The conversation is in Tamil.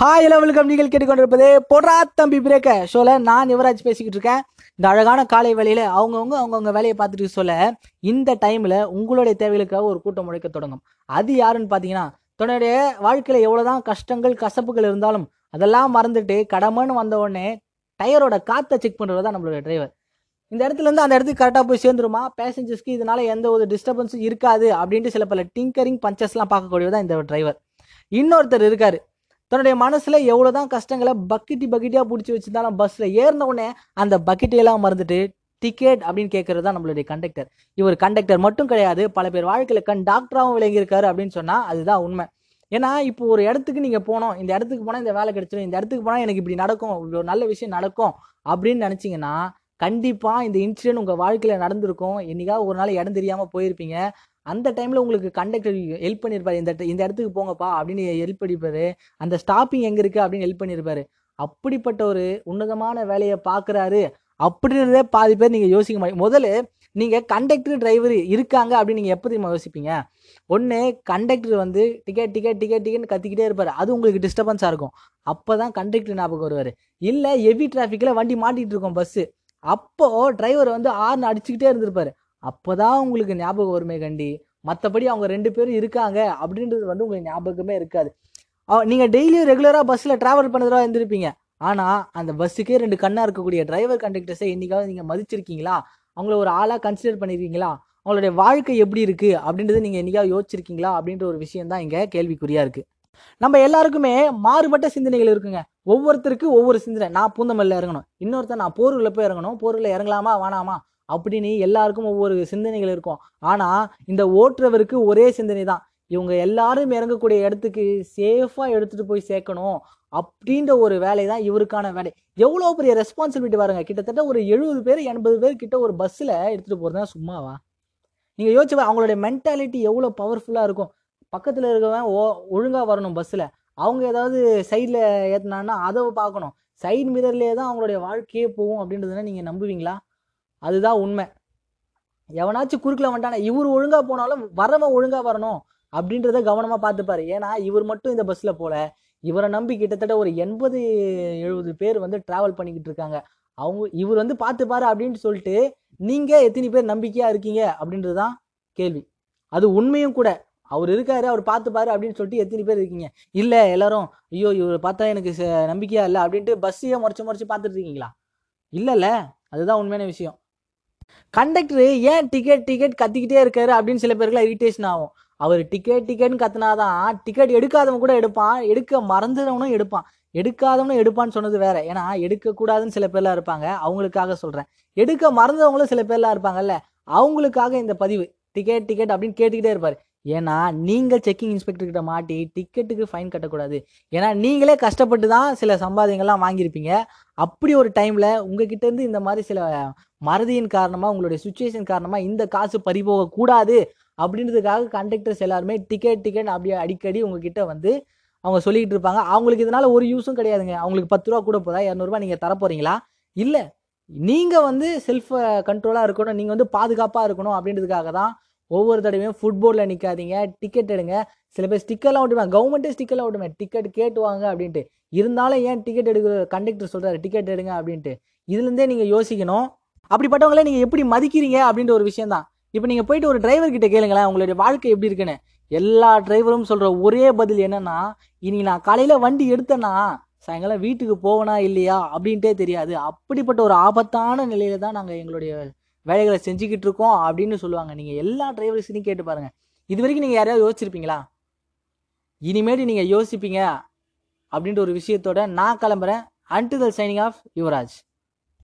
ஹாய் ஹலோ வெல்கம் நீங்கள் கேட்டுக்கொண்டிருப்பது பொடா தம்பி பிரேக்க ஷோல நான் யுவராஜ் பேசிக்கிட்டு இருக்கேன். இந்த அழகான காலை வேலையில் அவங்கவுங்க அவங்கவுங்க வேலையை பார்த்துட்டு சொல்ல இந்த டைமில் உங்களுடைய தேவைகளுக்காக ஒரு கூட்டம் முளைக்க தொடங்கும். அது யாருன்னு பார்த்தீங்கன்னா தன்னுடைய வாழ்க்கையில் எவ்வளோ தான் கஷ்டங்கள் கசப்புகள் இருந்தாலும் அதெல்லாம் மறந்துட்டு கடமைன்னு வந்த உடனே டயரோட காற்றை செக் பண்ணுறது தான் நம்மளுடைய டிரைவர் இந்த இடத்துலேருந்து அந்த இடத்துக்கு கரெக்டாக போய் சேர்ந்துருமா? பேசஞ்சர்ஸ்க்கு இதனால எந்த ஒரு டிஸ்டர்பன்ஸும் இருக்காது அப்படின்ட்டு சில பல டிங்கரிங் பஞ்சஸ்லாம் பார்க்கக்கூடியதான் இந்த டிரைவர் இன்னொருத்தர் இருக்கார். தன்னுடைய மனசில் எவ்வளோ தான் கஷ்டங்களை பக்கெட்டி பக்கெட்டியாக பிடிச்சி வச்சிருந்தாலும் பஸ்ஸில் ஏறின உடனே அந்த பக்கெட்டையெல்லாம் மறந்துட்டு டிக்கெட் அப்படின்னு கேட்கறது தான் நம்மளுடைய கண்டக்டர் இவர் கண்டக்டர் மட்டும் கிடையாது பல பேர் வாழ்க்கையில் கண் டாக்டராகவும் விளங்கியிருக்காரு அப்படின்னு சொன்னால் அதுதான் உண்மை. ஏன்னா இப்போ ஒரு இடத்துக்கு நீங்கள் போனோம் இந்த இடத்துக்கு போனால் இந்த வேலை கிடைச்சிடும் இந்த இடத்துக்கு போனால் எனக்கு இப்படி நடக்கும் இவ்வளோ நல்ல விஷயம் நடக்கும் அப்படின்னு நினச்சிங்கன்னா கண்டிப்பாக இந்த இன்சிடென்ட் உங்கள் வாழ்க்கையில் நடந்திருக்கும். என்னைக்காவது ஒரு நாள் இடம் தெரியாமல் போயிருப்பீங்க. அந்த டைமில் உங்களுக்கு கண்டக்டர் ஹெல்ப் பண்ணியிருப்பார் இந்த இந்த இடத்துக்கு போங்கப்பா அப்படின்னு ஹெல்ப் பண்ணியிருப்பார் அந்த ஸ்டாப்பிங் எங்கே இருக்குது அப்படின்னு ஹெல்ப் பண்ணியிருப்பார் அப்படிப்பட்ட ஒரு உன்னதமான வேலையை பார்க்குறாரு அப்படின்றதே பாதி பேர் நீங்கள் யோசிக்க மாட்டீங்க. முதல்ல நீங்கள் கண்டக்டர் டிரைவர் இருக்காங்க அப்படின்னு நீங்கள் எப்போ தெரியுமா யோசிப்பீங்க? ஒன்று கண்டக்டர் வந்து டிக்கெட் டிக்கெட் டிக்கெட் டிக்கெட் கத்திக்கிட்டே இருப்பார். அது உங்களுக்கு டிஸ்டர்பன்ஸாக இருக்கும். அப்போ தான் கண்டக்டர் ஞாபகம் வருவார். இல்லை ஹெவி டிராஃபிக்கில் வண்டி மாட்டிகிட்டு இருக்கோம் பஸ்ஸு அப்போது டிரைவர் வந்து ஆர்ன் அடிச்சுக்கிட்டே இருந்திருப்பார். அப்போதான் உங்களுக்கு ஞாபகம் வருமே கண்டி. மற்றபடி அவங்க ரெண்டு பேரும் இருக்காங்க அப்படின்றது வந்து உங்களுக்கு ஞாபகமே இருக்காது. நீங்கள் டெய்லியும் ரெகுலராக பஸ்ஸில் ட்ராவல் பண்ணுறதா இருந்திருப்பீங்க. ஆனால் அந்த பஸ்ஸுக்கே ரெண்டு கண்ணாக இருக்கக்கூடிய டிரைவர் கண்டக்டர்ஸை என்னைக்காவது நீங்கள் மதிச்சிருக்கீங்களா? அவங்கள ஒரு ஆளாக கன்சிடர் பண்ணியிருக்கீங்களா அவங்களுடைய வாழ்க்கை எப்படி இருக்குது அப்படின்றத நீங்கள் என்றைக்காவது யோசிச்சிருக்கீங்களா? அப்படின்ற ஒரு விஷயம் தான் இங்கே கேள்விக்குறியாக இருக்குது நம்ம எல்லாருக்குமே மாறுபட்ட சிந்தனைகள் இருக்குங்க. ஒவ்வொருத்தருக்கு ஒவ்வொரு சிந்தனை. நான் பூந்தமல்ல இறங்கணும். இன்னொருத்தர் நான் போர்களில் போய் இறங்கணும். போரூர்ல இறங்கலாமா? வேணாமா? அப்படின்னு எல்லாருக்கும் ஒவ்வொரு சிந்தனைகள் இருக்கும். ஆனால் இந்த ஓட்டுறவருக்கு ஒரே சிந்தனை தான். இவங்க எல்லாரும் இறங்கக்கூடிய இடத்துக்கு சேஃபாக எடுத்துகிட்டு போய் சேர்க்கணும் அப்படின்ற ஒரு வேலை தான் இவருக்கான வேலை. எவ்வளோ பெரிய ரெஸ்பான்சிபிலிட்டி பாருங்க. கிட்டத்தட்ட ஒரு எழுபது பேர் எண்பது பேர் கிட்ட ஒரு பஸ்ஸில் எடுத்துகிட்டு போகிறதா சும்மாவா? நீங்கள் யோசிச்சு அவங்களுடைய மென்டாலிட்டி எவ்வளோ பவர்ஃபுல்லாக இருக்கும். பக்கத்தில் இருக்கவன் ஓ ஒழுங்காக வரணும் பஸ்ஸில் அவங்க ஏதாவது சைடில் ஏற்றினான்னா அதை பார்க்கணும். சைடு மிரர்லேயே தான் அவங்களுடைய வாழ்க்கையே போகும் அப்படின்றதுனா நீங்கள் நம்புவீங்களா? அதுதான் உண்மை. எவனாச்சும் குறுக்கில் வந்துட்டானா இவர் ஒழுங்காக போனாலும் வரவன் ஒழுங்காக வரணும் அப்படின்றத கவனமாக பார்த்துப்பாரு. ஏன்னா இவர் மட்டும் இந்த பஸ்ஸில் போல. இவரை நம்பி கிட்டத்தட்ட ஒரு எண்பது எழுபது பேர் வந்து ட்ராவல் பண்ணிக்கிட்டு இருக்காங்க. அவங்க இவர் வந்து பார்த்துப்பாரு அப்படின்னு சொல்லிட்டு நீங்கள் எத்தனை பேர் நம்பிக்கையாக இருக்கீங்க அப்படின்றது தான் கேள்வி. அது உண்மையும் கூட. அவர் இருக்காரு அவர் பார்த்துப்பாரு அப்படின்னு சொல்லிட்டு எத்தனை பேர் இருக்கீங்க? இல்லை எல்லாரும் ஐயோ இவர் பார்த்தா எனக்கு ச- இல்லை அப்படின்ட்டு பஸ்ஸையே முறைச்சி முறைச்சி பார்த்துட்டு இருக்கீங்களா? இல்லைல்ல அதுதான் உண்மையான விஷயம். கண்டக்டர் ஏன் டிக்கெட் டிக்கெட் கத்திக்கிட்டே இருக்காரு அப்படின்னு சில பேருக்குலாம் இரிட்டேஷன் ஆகும். அவர் டிக்கெட் டிக்கெட்னு கத்துனாதான் டிக்கெட் எடுக்காதவன் கூட எடுப்பான். எடுக்க மறந்துடவனும் எடுப்பான். எடுக்காதவனும் எடுப்பான்னு சொன்னது வேற. ஏன்னா எடுக்கக்கூடாதுன்னு சில பேர்லாம் இருப்பாங்க. அவங்களுக்காக சொல்றேன். எடுக்க மறந்தவங்களும் சில பேர்லாம் இருப்பாங்கல்ல. அவங்களுக்காக இந்த பதிவு. டிக்கெட் டிக்கெட் அப்படின்னு கேட்டுக்கிட்டே இருப்பார். ஏன்னா நீங்கள் செக்கிங் இன்ஸ்பெக்டர்கிட்ட மாட்டி டிக்கெட்டுக்கு ஃபைன் கட்டக்கூடாது. ஏன்னா நீங்களே கஷ்டப்பட்டு தான் சில சம்பாதியங்கள்லாம் வாங்கியிருப்பீங்க. அப்படி ஒரு டைமில் உங்ககிட்டேருந்து இந்த மாதிரி சில மறதியின் காரணமாக உங்களுடைய சுச்சுவேஷன் காரணமாக இந்த காசு பறிபோகக்கூடாது அப்படின்றதுக்காக கண்டக்டர்ஸ் எல்லாருமே டிக்கெட் டிக்கெட் அப்படியே அடிக்கடி உங்ககிட்ட வந்து அவங்க சொல்லிக்கிட்டு இருப்பாங்க. அவங்களுக்கு இதனால் ஒரு யூஸும் கிடையாதுங்க. அவங்களுக்கு பத்து ரூபா கூட போதா இரநூறுபா நீங்கள் தர போகிறீங்களா இல்லை. நீங்கள் வந்து செல்ஃப் கண்ட்ரோலாக இருக்கணும். நீங்கள் வந்து பாதுகாப்பாக இருக்கணும் அப்படின்றதுக்காக தான் ஒவ்வொரு தடவையும் ஃபுட்போர்டில் நிற்காதீங்க டிக்கெட் எடுங்க. சில பேர் ஸ்டிக்கர்லாம் விட்டுருவாங்க கவர்மெண்ட்டே ஸ்டிக்கர்லாம் விட்டுமே டிக்கெட் கேட்டுவாங்க அப்படின்ட்டு. இருந்தாலும் ஏன் டிக்கெட் எடுக்கிற கண்டக்டர் சொல்கிறாரு டிக்கெட் எடுங்க அப்படின்ட்டு. இதுலேருந்தே நீங்கள் யோசிக்கணும். அப்படிப்பட்டவங்களே நீங்கள் எப்படி மதிக்கிறீங்க அப்படின்ற ஒரு விஷயம் தான் இப்போ நீங்கள் போயிட்டு ஒரு டிரைவர் கிட்ட கேளுங்களேன் உங்களுடைய வாழ்க்கை எப்படி இருக்குன்னு. எல்லா டிரைவரும் சொல்கிற ஒரே பதில் என்னன்னா இனி நான் காலையில் வண்டி எடுத்தேன்னா சாயங்காலம் வீட்டுக்கு போவனா இல்லையா? அப்படின்ட்டே தெரியாது. அப்படிப்பட்ட ஒரு ஆபத்தான நிலையில தான் நாங்கள் எங்களுடைய வேலைகளை செஞ்சுக்கிட்டு இருக்கோம் அப்படின்னு சொல்லுவாங்க. நீங்கள் எல்லா டிரைவர்ஸையும் கேட்டு பாருங்கள் இது வரைக்கும் நீங்கள் யாரையாவது யோசிச்சிருப்பீங்களா? இனிமேட்டு நீங்கள் யோசிப்பீங்க அப்படின்ற ஒரு விஷயத்தோட நான் கிளம்புறேன். அன்டிதல் சைனிங் ஆஃப் யுவராஜ்